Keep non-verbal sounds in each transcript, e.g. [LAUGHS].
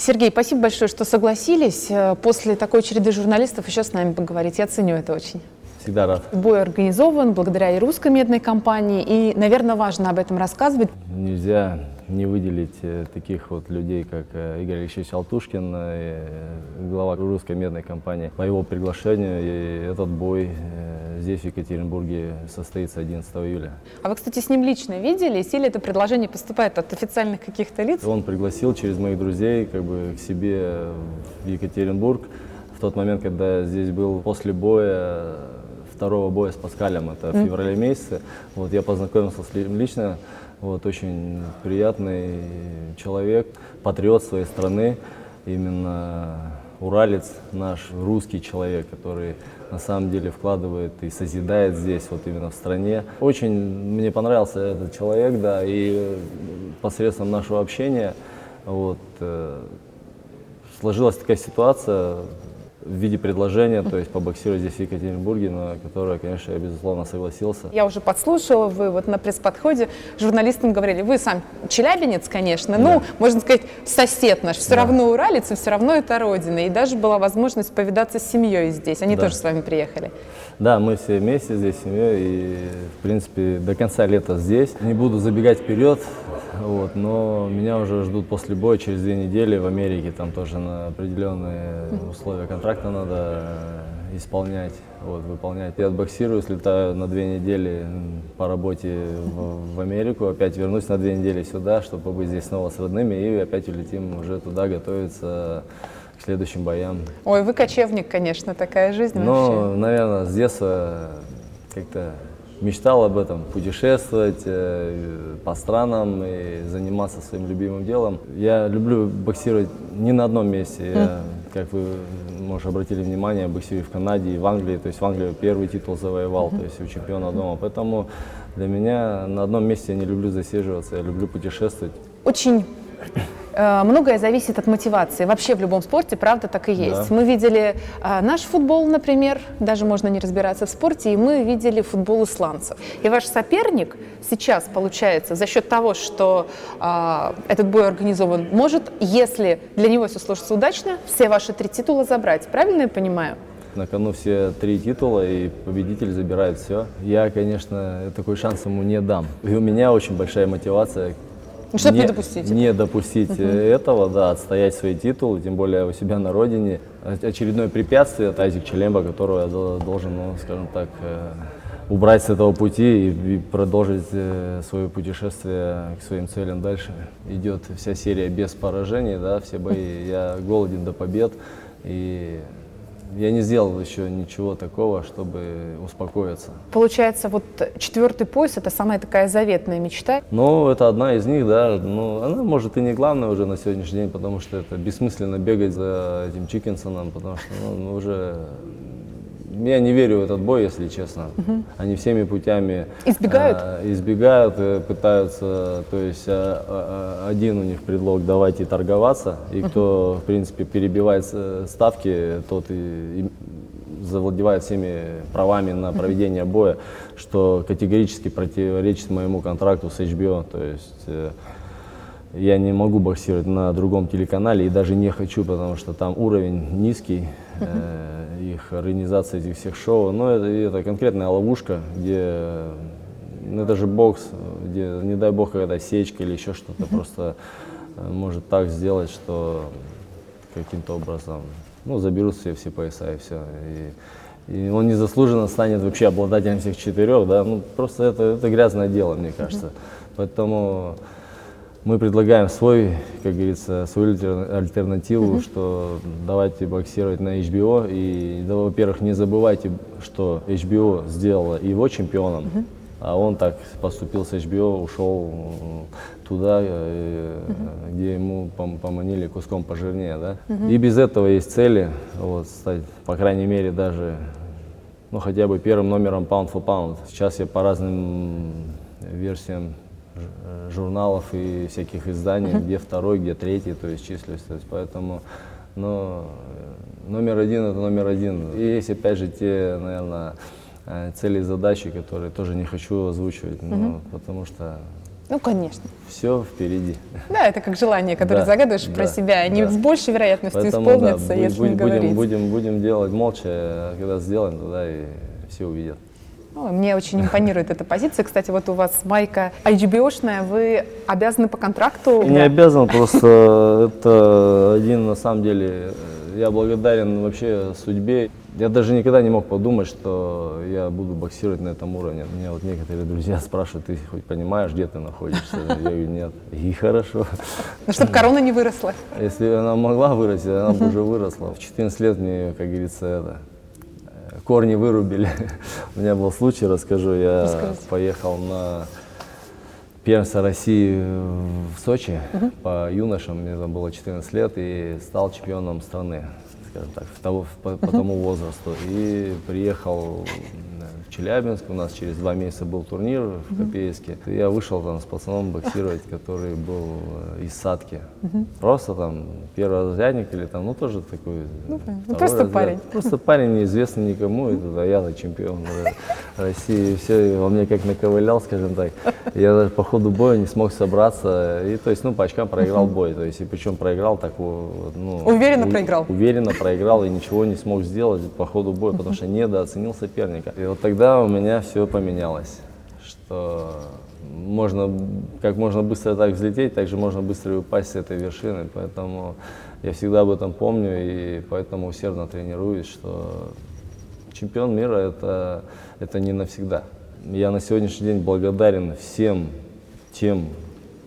Сергей, спасибо большое, что согласились э, после такой череды журналистов еще с нами поговорить. Я ценю это очень. Всегда рад. Бой организован благодаря и русской медной компании, и, наверное, важно об этом рассказывать. Нельзя не выделить э, таких вот людей, как э, Игорь Алексеевич Алтушкин, э, глава русской медной компании. По его приглашению и этот бой здесь, в Екатеринбурге, состоится 11 июля. А вы, кстати, с ним лично виделись или это предложение поступает от официальных каких-то лиц? Он пригласил через моих друзей как бы, к себе в Екатеринбург. В тот момент, когда здесь был после боя, второго боя с Паскалем, это в феврале месяце, вот я познакомился с ним лично, вот, очень приятный человек, патриот своей страны, именно уралец наш, русский человек, который на самом деле вкладывает и созидает здесь, вот именно в стране. Очень мне понравился этот человек, да, и посредством нашего общения вот, э, сложилась такая ситуация, в виде предложения, то есть побоксировать здесь в Екатеринбурге, на которое, конечно, я безусловно согласился. Я уже подслушала, вы вот на пресс-подходе журналистам говорили, вы сам челябинец, конечно, да. ну, можно сказать, сосед наш, все да. равно уралец, и все равно это родина. И даже была возможность повидаться с семьей здесь, они да. тоже с вами приехали. Да, мы все вместе здесь, семьей, и, в принципе, до конца лета здесь. Не буду забегать вперед, вот, но меня уже ждут после боя через две недели в Америке, там тоже на определенные условия контракта надо э, исполнять, вот, выполнять. Я отбоксирую, слетаю на две недели по работе в, в Америку, опять вернусь на две недели сюда, чтобы побыть здесь снова с родными, и опять улетим уже туда готовиться к следующим боям. Ой, вы кочевник, конечно, такая жизнь ну, вообще. наверное, с детства как-то мечтал об этом, путешествовать э, по странам и заниматься своим любимым делом. Я люблю боксировать не на одном месте. Я, как вы, может, обратили внимание, боксирую в Канаде и в Англии. То есть в Англии первый титул завоевал, то есть у чемпиона дома. Поэтому для меня на одном месте я не люблю засиживаться, я люблю путешествовать. Очень многое зависит от мотивации. Вообще в любом спорте, правда, так и есть. Да. Мы видели а, наш футбол, например, даже можно не разбираться в спорте, и мы видели футбол исландцев. И ваш соперник сейчас, получается, за счет того, что а, этот бой организован, может, если для него все сложится удачно, все ваши три титула забрать. Правильно я понимаю? На кону все три титула, и победитель забирает все. Я, конечно, такой шанс ему не дам. И у меня очень большая мотивация ну, чтобы не, не допустить. Не допустить угу. этого, да, отстоять свои титулы, тем более у себя на родине. Очередное препятствие, это Айзек Челемба, которого я должен, ну, скажем так, э, убрать с этого пути и, и продолжить э, свое путешествие к своим целям дальше. Идет вся серия без поражений, да, все бои. [LAUGHS] Я голоден до побед. И я не сделал еще ничего такого, чтобы успокоиться. Получается, вот четвертый пояс – это самая такая заветная мечта? Ну, это одна из них, да. Ну, она, может, и не главная уже на сегодняшний день, потому что это бессмысленно бегать за этим Чикинсоном, потому что ну, уже я не верю в этот бой, если честно. Угу. Они всеми путями избегают, а, избегают, э, пытаются, то есть а, один у них предлог давайте торговаться, и угу. кто в принципе перебивает ставки, тот и, и завладевает всеми правами на проведение боя, что категорически противоречит моему контракту с HBO, то есть э, я не могу боксировать на другом телеканале и даже не хочу, потому что там уровень низкий, э, [LAUGHS] их организация этих всех шоу. Но это, это конкретная ловушка, где ну, это же бокс, где, не дай бог, когда сечка или еще что-то, [LAUGHS] просто э, может так сделать, что каким-то образом ну, заберут все, все пояса и все. И, и он незаслуженно станет вообще обладателем всех четырех, да, ну просто это, это грязное дело, мне кажется. Поэтому мы предлагаем свой, как говорится, свою альтернативу, mm-hmm. что давайте боксировать на HBO. И, да, во-первых, не забывайте, что HBO сделала его чемпионом, mm-hmm. а он так поступил с HBO, ушел туда, mm-hmm. где ему пом- поманили куском пожирнее. Да? Mm-hmm. И без этого есть цели, вот, стать, по крайней мере, даже ну, хотя бы первым номером pound for pound. Сейчас я по разным версиям Э, журналов и всяких изданий, где второй, где третий, то есть численность. То есть поэтому но э, номер один это номер один. И есть опять же те, наверное, э, цели и задачи, которые тоже не хочу озвучивать, uh-huh. ну, потому что Ну, конечно. Все впереди. Да, это как желание, которое Да, загадываешь да, про себя. Они да. с большей вероятностью Поэтому, исполнятся, да, если будь- не будем, говорить. будем, будем делать молча, а когда сделаем, тогда и все увидят. Ой, Мне очень импонирует эта позиция. Кстати, вот у вас майка HBO-шная, вы обязаны по контракту... Не обязан, просто это один, на самом деле, я благодарен вообще судьбе. Я даже никогда не мог подумать, что я буду боксировать на этом уровне. Меня вот некоторые друзья спрашивают, ты хоть понимаешь, где ты находишься? Я говорю, нет. И хорошо. Ну, чтобы корона не выросла. Если она могла вырасти, она бы уже выросла. В 14 лет мне, как говорится, это, корни вырубили. У меня был случай, расскажу. Я Расскажите. поехал на первенство России в Сочи по юношам, мне там было 14 лет, и стал чемпионом страны, скажем так, в того- по, по тому возрасту. И приехал в Челябинск, у нас через два месяца был турнир в Копейске. Я вышел там с пацаном боксировать, [LAUGHS] который был э, из Садки. Просто там первый разрядник или там, ну тоже такой. ну, второй просто разряд. парень. Просто парень неизвестный никому, и тут, а я чемпион [LAUGHS] России, и все, и он мне как наковылял, скажем так. Я даже по ходу боя не смог собраться, и то есть, ну, по очкам проиграл бой, то есть, и причем проиграл так, ну... Уверенно у- проиграл? Уверенно проиграл, и ничего не смог сделать по ходу боя, потому что недооценил соперника. И вот тогда у меня все поменялось, что можно как можно быстро так взлететь, так же можно быстро и упасть с этой вершины. Поэтому я всегда об этом помню и поэтому усердно тренируюсь, что чемпион мира это, это не навсегда. Я на сегодняшний день благодарен всем тем,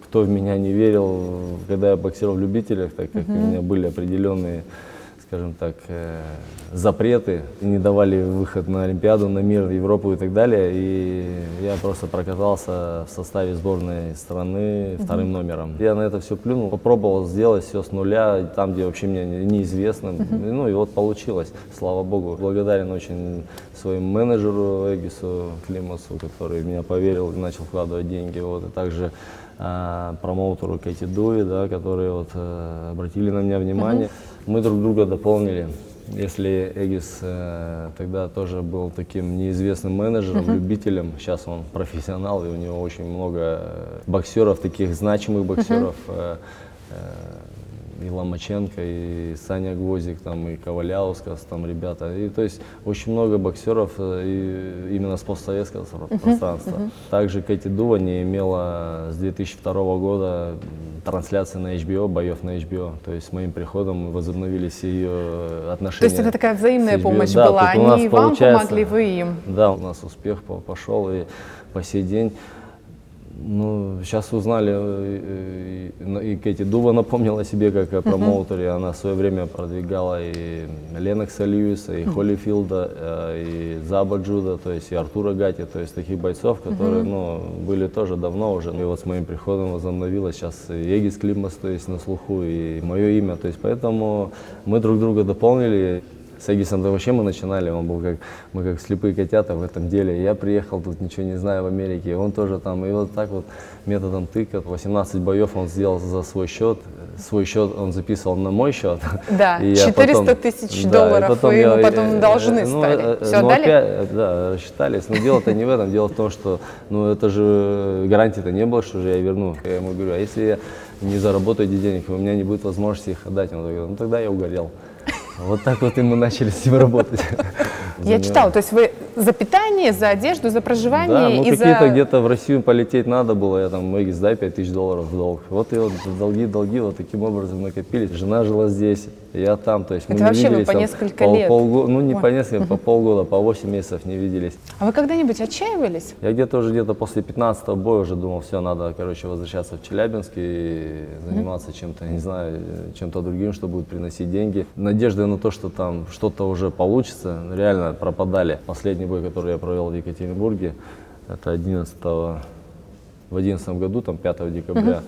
кто в меня не верил, когда я боксировал в любителях, так как у меня были определенные, скажем так, э, запреты, не давали выход на Олимпиаду, на мир, Европу и так далее. И я просто прокатался в составе сборной страны вторым номером. Я на это все плюнул, попробовал сделать все с нуля, там, где вообще мне не- неизвестно. Ну и вот получилось, слава богу. Благодарен очень своему менеджеру Эгису Климасу, который меня поверил и начал вкладывать деньги. Вот, и также а, промоутеру Кэти Дуи, да, которые вот, э, обратили на меня внимание. Мы друг друга дополнили. Если Эгис э, тогда тоже был таким неизвестным менеджером, любителем, сейчас он профессионал, и у него очень много э, боксеров, таких значимых боксеров. э, э, и Ломаченко, и Саня Гвоздик, там, и Коваляускас, там ребята. И, то есть очень много боксеров э, и именно с постсоветского про- пространства. Также Кэти Дува не имела с 2002 года трансляции на HBO, боев на HBO. То есть с моим приходом возобновились ее отношения. То есть это такая взаимная помощь Да, была. Они вам помогли, вы им. Да, у нас успех по- пошел и по сей день. Ну, сейчас узнали, э, и Кэти Дува напомнила себе как о промоутере. Она в свое время продвигала и Ленокса Льюиса, и Холлифилда, э, и Заба Джуда, то есть и Артура Гати, то есть таких бойцов, которые ну, были тоже давно уже. И вот с моим приходом возобновилось сейчас и Егис Климас, то есть на слуху, и мое имя. То есть поэтому мы друг друга дополнили. С Эгисом вообще мы начинали, он был как, мы как слепые котята в этом деле. Я приехал, тут ничего не знаю в Америке, он тоже там. И вот так вот методом тыка, 18 боев он сделал за свой счет. Свой счет он записывал на мой счет. [LAUGHS] Да, И я 400 тысяч да, и долларов вы ему потом э, должны э, ну, стали. э, Всё ну, отдали? опять, да, рассчитались. Но дело-то не в этом. Дело в том, что ну, это же гарантии-то не было, что же я верну. Я ему говорю, а если я не заработаю эти денег, у меня не будет возможности их отдать. Он говорит, ну тогда я угорел. Вот так вот и мы начали с ним работать. [LAUGHS] Я читала, то есть вы за питание, за одежду, за Да, проживание ну и какие-то где-то в Россию полететь надо было, я там, Мэгис, дай 5 тысяч долларов в долг. Вот и вот долги, долги вот таким образом накопились. Жена жила здесь, я там, то есть мы Это не вообще вы виделись по там несколько пол- лет. полго- ну не по Ой. несколько, по полгода, по 8 месяцев не виделись. А вы когда-нибудь отчаивались? Я где-то уже где-то после 15 боя уже думал, все, надо, короче, возвращаться в Челябинск и заниматься чем-то, не знаю, чем-то другим, что будет приносить деньги. Надежды на то, что там что-то уже получится, реально пропадали. Последний бой, который я провел в Екатеринбурге, это 11 в 11 году, там 5 декабря.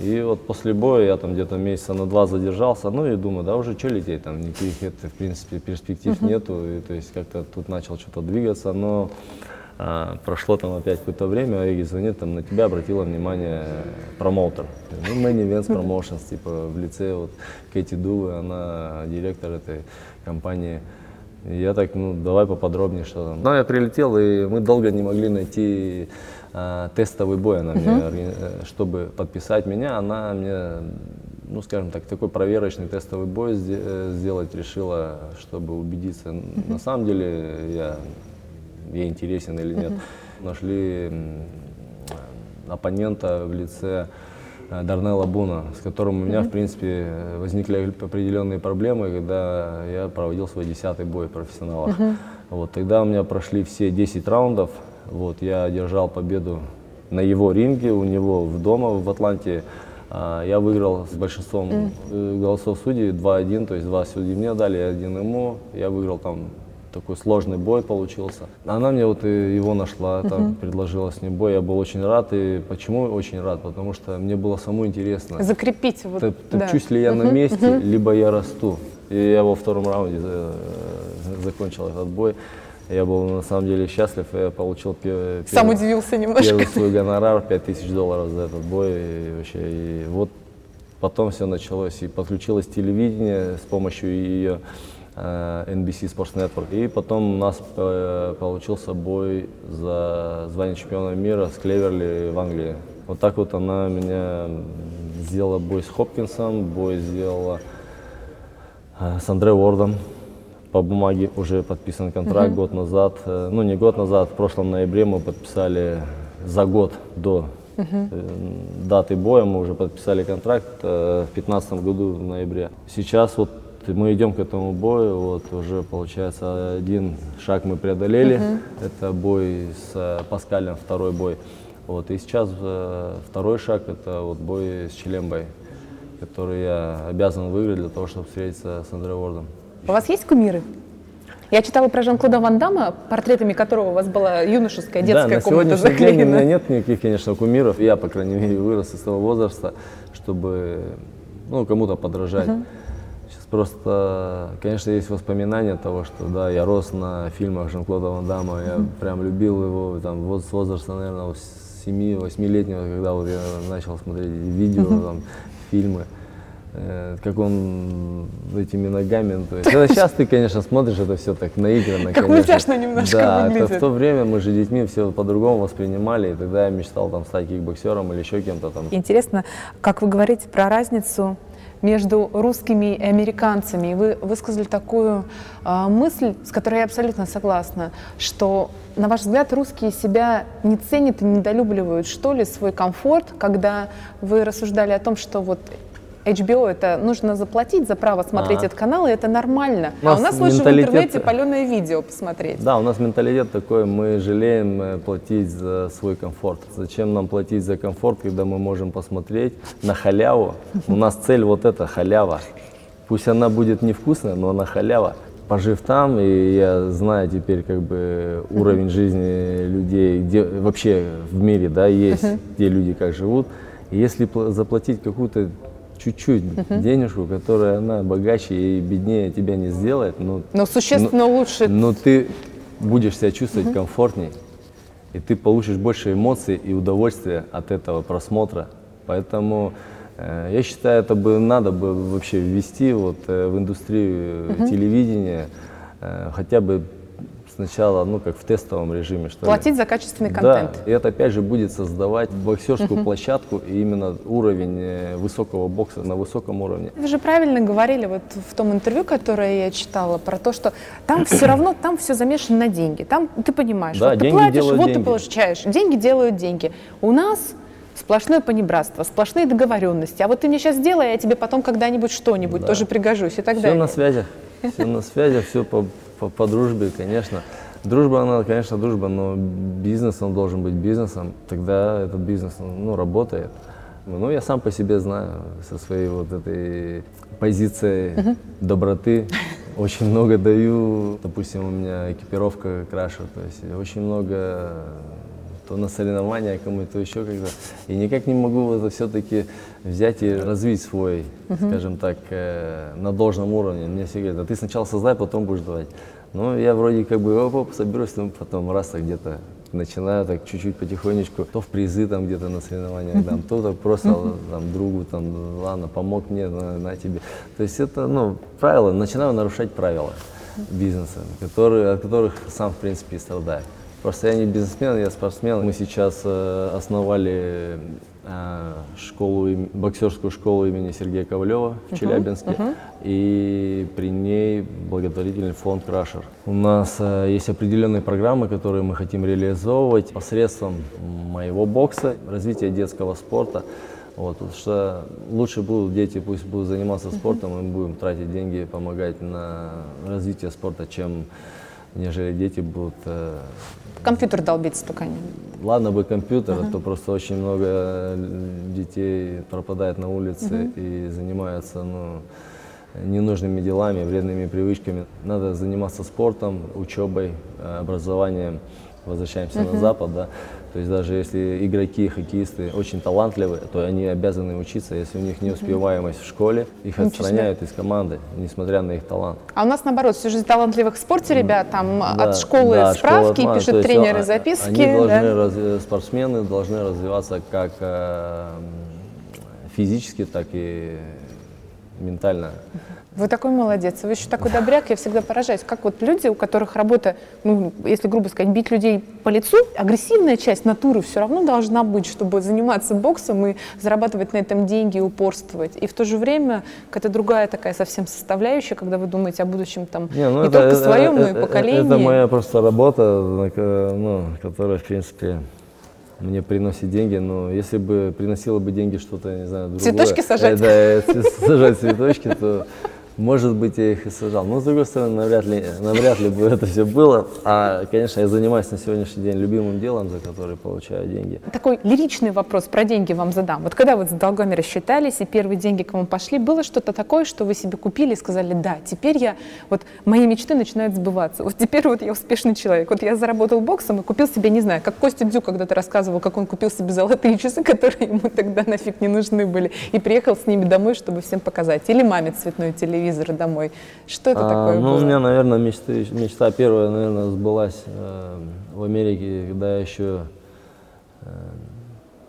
И вот после боя я там где-то месяца на два задержался, ну и думаю, да уже что лететь, там никаких это, в принципе перспектив нету, и, то есть как-то тут начал что-то двигаться, но а, прошло там опять какое-то время, Эги звонит, там на тебя обратила внимание промоутер. Ну, Many Events Promotions, типа в лице вот Кэти Дувы, она директор этой компании. Я так, ну, давай поподробнее, что там. Ну, я прилетел, и мы долго не могли найти а, тестовый бой, она мне, э, чтобы подписать меня, она мне, ну, скажем так, такой проверочный тестовый бой э, сделать решила, чтобы убедиться, на самом деле я ей интересен или нет. Нашли оппонента в лице э, Дарнелла Буна, с которым у меня, mm-hmm. в принципе, возникли определенные проблемы, когда я проводил свой десятый бой в профессионалах. Mm-hmm. Вот, тогда у меня прошли все 10 раундов, вот, я одержал победу на его ринге, у него в дома в Атланте. А, я выиграл с большинством mm. голосов судей 2-1, то есть два судьи мне дали, один ему. Я выиграл там такой сложный бой получился. Она мне вот его нашла, там, предложила с ним бой. Я был очень рад. И почему очень рад? Потому что мне было самому интересно. Закрепить. Вот, Топчусь да. ли я на месте, либо я расту. И я во втором раунде э, закончил этот бой. Я был на самом деле счастлив, я получил пер, Сам удивился немножко. первый свой гонорар, 5000 долларов за этот бой. И, вообще, и вот потом все началось, и подключилось телевидение с помощью ее NBC Sports Network. И потом у нас э, получился бой за звание чемпиона мира с Клеверли в Англии. Вот так вот она меня сделала бой с Хопкинсом, бой сделала э, с Андре Уордом. По бумаге уже подписан контракт mm-hmm. год назад. Ну, не год назад, в прошлом ноябре мы подписали за год до uh-huh. даты боя мы уже подписали контракт в 2015 году в ноябре. Сейчас вот мы идем к этому бою, вот уже получается один шаг мы преодолели, uh-huh. это бой с э, Паскалем, второй бой. Вот, и сейчас э, второй шаг это вот бой с Челембой, который я обязан выиграть для того, чтобы встретиться с Андре Уордом. У вас есть кумиры? Я читала про Жан-Клода Ван Дамма, портретами которого у вас была юношеская детская да, на комната сегодняшний заклеена. день у меня нет никаких, конечно, кумиров. Я, по крайней мере, вырос из того возраста, чтобы ну, кому-то подражать. Uh-huh. Просто, конечно, есть воспоминания того, что да, я рос на фильмах Жан-Клода Ван Дамма, я прям любил его там, вот с возраста, наверное, 7-8-летнего, когда вот я начал смотреть видео, там, фильмы э, как он этими ногами. Ну, то есть, это сейчас ты, конечно, смотришь это все так наигранно. Как мультяшно немножко Да, выглядит. это в то время мы же детьми все по-другому воспринимали, и тогда я мечтал там стать кикбоксером или еще кем-то там. Интересно, как вы говорите про разницу между русскими и американцами. И вы высказали такую э, мысль, с которой я абсолютно согласна, что, на ваш взгляд, русские себя не ценят и недолюбливают, что ли, свой комфорт, когда вы рассуждали о том, что вот HBO это нужно заплатить за право смотреть а. этот канал, и это нормально. У а у нас лучше менталитет... в интернете паленое видео посмотреть. Да, у нас менталитет такой, мы жалеем э, платить за свой комфорт. Зачем нам платить за комфорт, когда мы можем посмотреть на халяву? У нас цель вот эта халява. Пусть она будет невкусная, но она халява. Пожив там, и я знаю теперь как бы уровень жизни людей, где вообще в мире, да, есть, где люди как живут. И если заплатить какую-то чуть-чуть uh-huh. денежку, которая она богаче и беднее тебя не сделает, но, но существенно но, лучше. Но ты будешь себя чувствовать uh-huh. комфортней, и ты получишь больше эмоций и удовольствия от этого просмотра. Поэтому э, я считаю, это бы надо бы вообще ввести вот, э, в индустрию uh-huh. телевидения э, хотя бы сначала, ну, как в тестовом режиме, что Платить ли. за качественный контент. Да, и это опять же будет создавать боксерскую площадку и именно уровень э, высокого бокса на высоком уровне. Вы же правильно говорили вот в том интервью, которое я читала, про то, что там все равно, там все замешано на деньги. Там ты понимаешь, да, вот ты платишь, вот деньги. ты получаешь. Деньги делают деньги. У нас сплошное понебратство, сплошные договоренности. А вот ты мне сейчас сделай, а я тебе потом когда-нибудь что-нибудь да. тоже пригожусь и так все далее. Все на связях. Все на связи, все по, по, по дружбе, конечно. Дружба, она, конечно, дружба, но бизнес, он должен быть бизнесом. Тогда этот бизнес, ну, работает. Ну, я сам по себе знаю, со своей вот этой позицией uh-huh. доброты. Очень много даю. Допустим, у меня экипировка краша, то есть очень много то на соревнования кому-то еще когда. И никак не могу это все-таки взять и развить свой, uh-huh. скажем так, э, на должном уровне. Мне все говорят, а ты сначала создай, потом будешь давать. Ну, я вроде как бы оп, оп, соберусь, ну, потом раз так где-то начинаю так чуть-чуть потихонечку, то в призы там где-то на соревнованиях дам, то так просто там другу там, ладно, помог мне, на, на тебе. То есть это, ну, правила, начинаю нарушать правила. бизнеса, которые, от которых сам, в принципе, и страдаю. Просто я не бизнесмен, я спортсмен. Мы сейчас э, основали школу, боксерскую школу имени Сергея Ковалева в Челябинске. Uh-huh. И при ней благотворительный фонд «Крашер». У нас э, есть определенные программы, которые мы хотим реализовывать посредством моего бокса, развития детского спорта. Вот, потому что лучше будут дети, пусть будут заниматься спортом, мы будем тратить деньги, помогать на развитие спорта, чем нежели дети будут... Э, компьютер долбиться только они. Ладно бы компьютер, uh-huh. то просто очень много детей пропадает на улице uh-huh. и занимаются ну, ненужными делами, вредными привычками. Надо заниматься спортом, учебой, э, образованием. Возвращаемся uh-huh. на Запад, да. То есть даже если игроки, хоккеисты очень талантливые, то они обязаны учиться. Если у них не успеваемость в школе, их Ничего отстраняют из команды, несмотря на их талант. А у нас наоборот, все же талантливых в спорте ребят, там да, от школы да, справки, школа, пишут тренеры записки. Они да? должны, раз, спортсмены должны развиваться как э, физически, так и ментально. Вы такой молодец, вы еще такой добряк, я всегда поражаюсь. Как вот люди, у которых работа, ну, если грубо сказать, бить людей по лицу, агрессивная часть натуры все равно должна быть, чтобы заниматься боксом и зарабатывать на этом деньги и упорствовать. И в то же время какая-то другая такая совсем составляющая, когда вы думаете о будущем там не, ну, не это, только своем, это, но и поколении. Это моя просто работа, ну, которая, в принципе, мне приносит деньги, но если бы приносило бы деньги что-то, не знаю, другое. Цветочки сажать? Э, да, [LAUGHS] сажать цветочки, то может быть, я их и сажал. Но, с другой стороны, навряд ли, навряд ли бы это все было. А, конечно, я занимаюсь на сегодняшний день любимым делом, за которое получаю деньги. Такой лиричный вопрос про деньги вам задам. Вот когда вы с долгами рассчитались, и первые деньги к вам пошли, было что-то такое, что вы себе купили и сказали, да, теперь я, вот мои мечты начинают сбываться. Вот теперь вот я успешный человек. Вот я заработал боксом и купил себе, не знаю, как Костя Дзю когда-то рассказывал, как он купил себе золотые часы, [LAUGHS] которые ему тогда нафиг не нужны были, и приехал с ними домой, чтобы всем показать. Или маме цветной телевизор телевизора домой. Что это а, такое ну, было? у меня, наверное, мечты, мечта первая, наверное, сбылась э, в Америке, когда я еще э,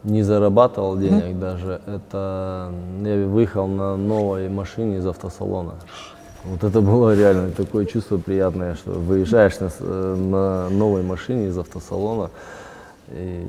не зарабатывал денег mm-hmm. даже. Это я выехал на новой машине из автосалона. Вот это было реально такое чувство приятное, что выезжаешь на, э, на новой машине из автосалона. И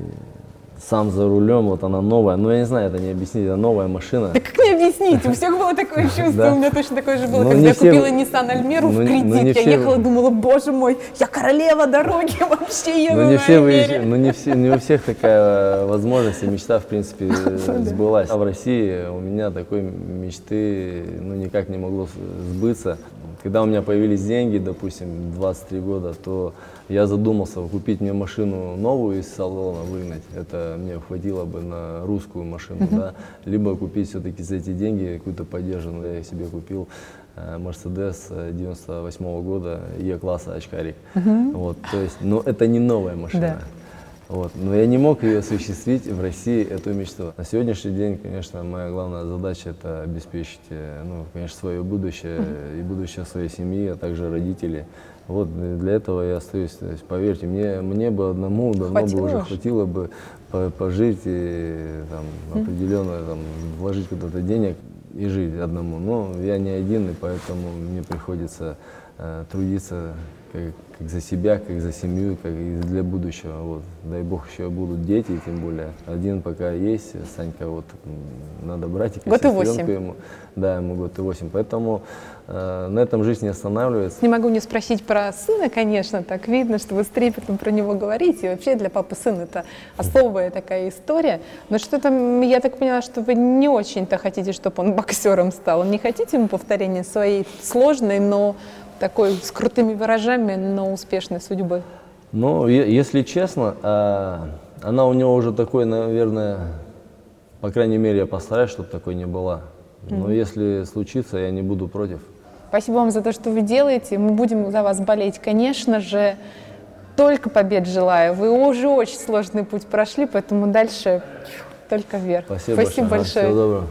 сам за рулем, вот она новая. Ну, я не знаю, это не объяснить, это новая машина. Да как не объяснить? У всех было такое [LAUGHS] чувство, у меня точно такое же было, ну, когда я купила Nissan Almera в ну, кредит. Я ехала, думала, боже мой, я королева дороги, [LAUGHS] вообще еду ну, не все Ну, не, у всех такая возможность и мечта, в принципе, сбылась. А в России у меня такой мечты, ну, никак не могло сбыться. Когда у меня появились деньги, допустим, 23 года, то я задумался купить мне машину новую из салона, выгнать. Это мне хватило бы на русскую машину, да. Либо купить все-таки за эти деньги какую-то поддержанную. Я себе купил Мерседес 98 -го года Е-класса очкарик. Вот, то есть, но это не новая машина. Да. Вот. Но я не мог ее осуществить в России, эту мечту. На сегодняшний день, конечно, моя главная задача это обеспечить, э, ну, конечно, свое будущее и будущее своей семьи, а также родителей. Вот для этого я остаюсь. То есть, поверьте, мне, мне бы одному давно хватило бы уже уж. хватило бы пожить и там, определенно там, вложить куда-то денег и жить одному. Но я не один, и поэтому мне приходится э, трудиться как, как за себя, как за семью, как и для будущего. Вот. Дай бог еще будут дети, тем более. Один пока есть, Санька вот надо братика, год и восемь. ему. Да, ему год и восемь. Поэтому э, на этом жизнь не останавливается. Не могу не спросить про сына, конечно, так видно, что вы с трепетом про него говорите. И вообще для папы сын это особая такая история. Но что-то, я так поняла, что вы не очень-то хотите, чтобы он боксером стал. Не хотите ему повторения своей сложной, но такой с крутыми виражами, но успешной судьбы? Ну, если честно, а, она у него уже такой, наверное, по крайней мере, я постараюсь, чтобы такой не была. Но mm-hmm. если случится, я не буду против. Спасибо вам за то, что вы делаете. Мы будем за вас болеть, конечно же. Только побед желаю. Вы уже очень сложный путь прошли, поэтому дальше только вверх. Спасибо, Спасибо большое. большое. Всего доброго.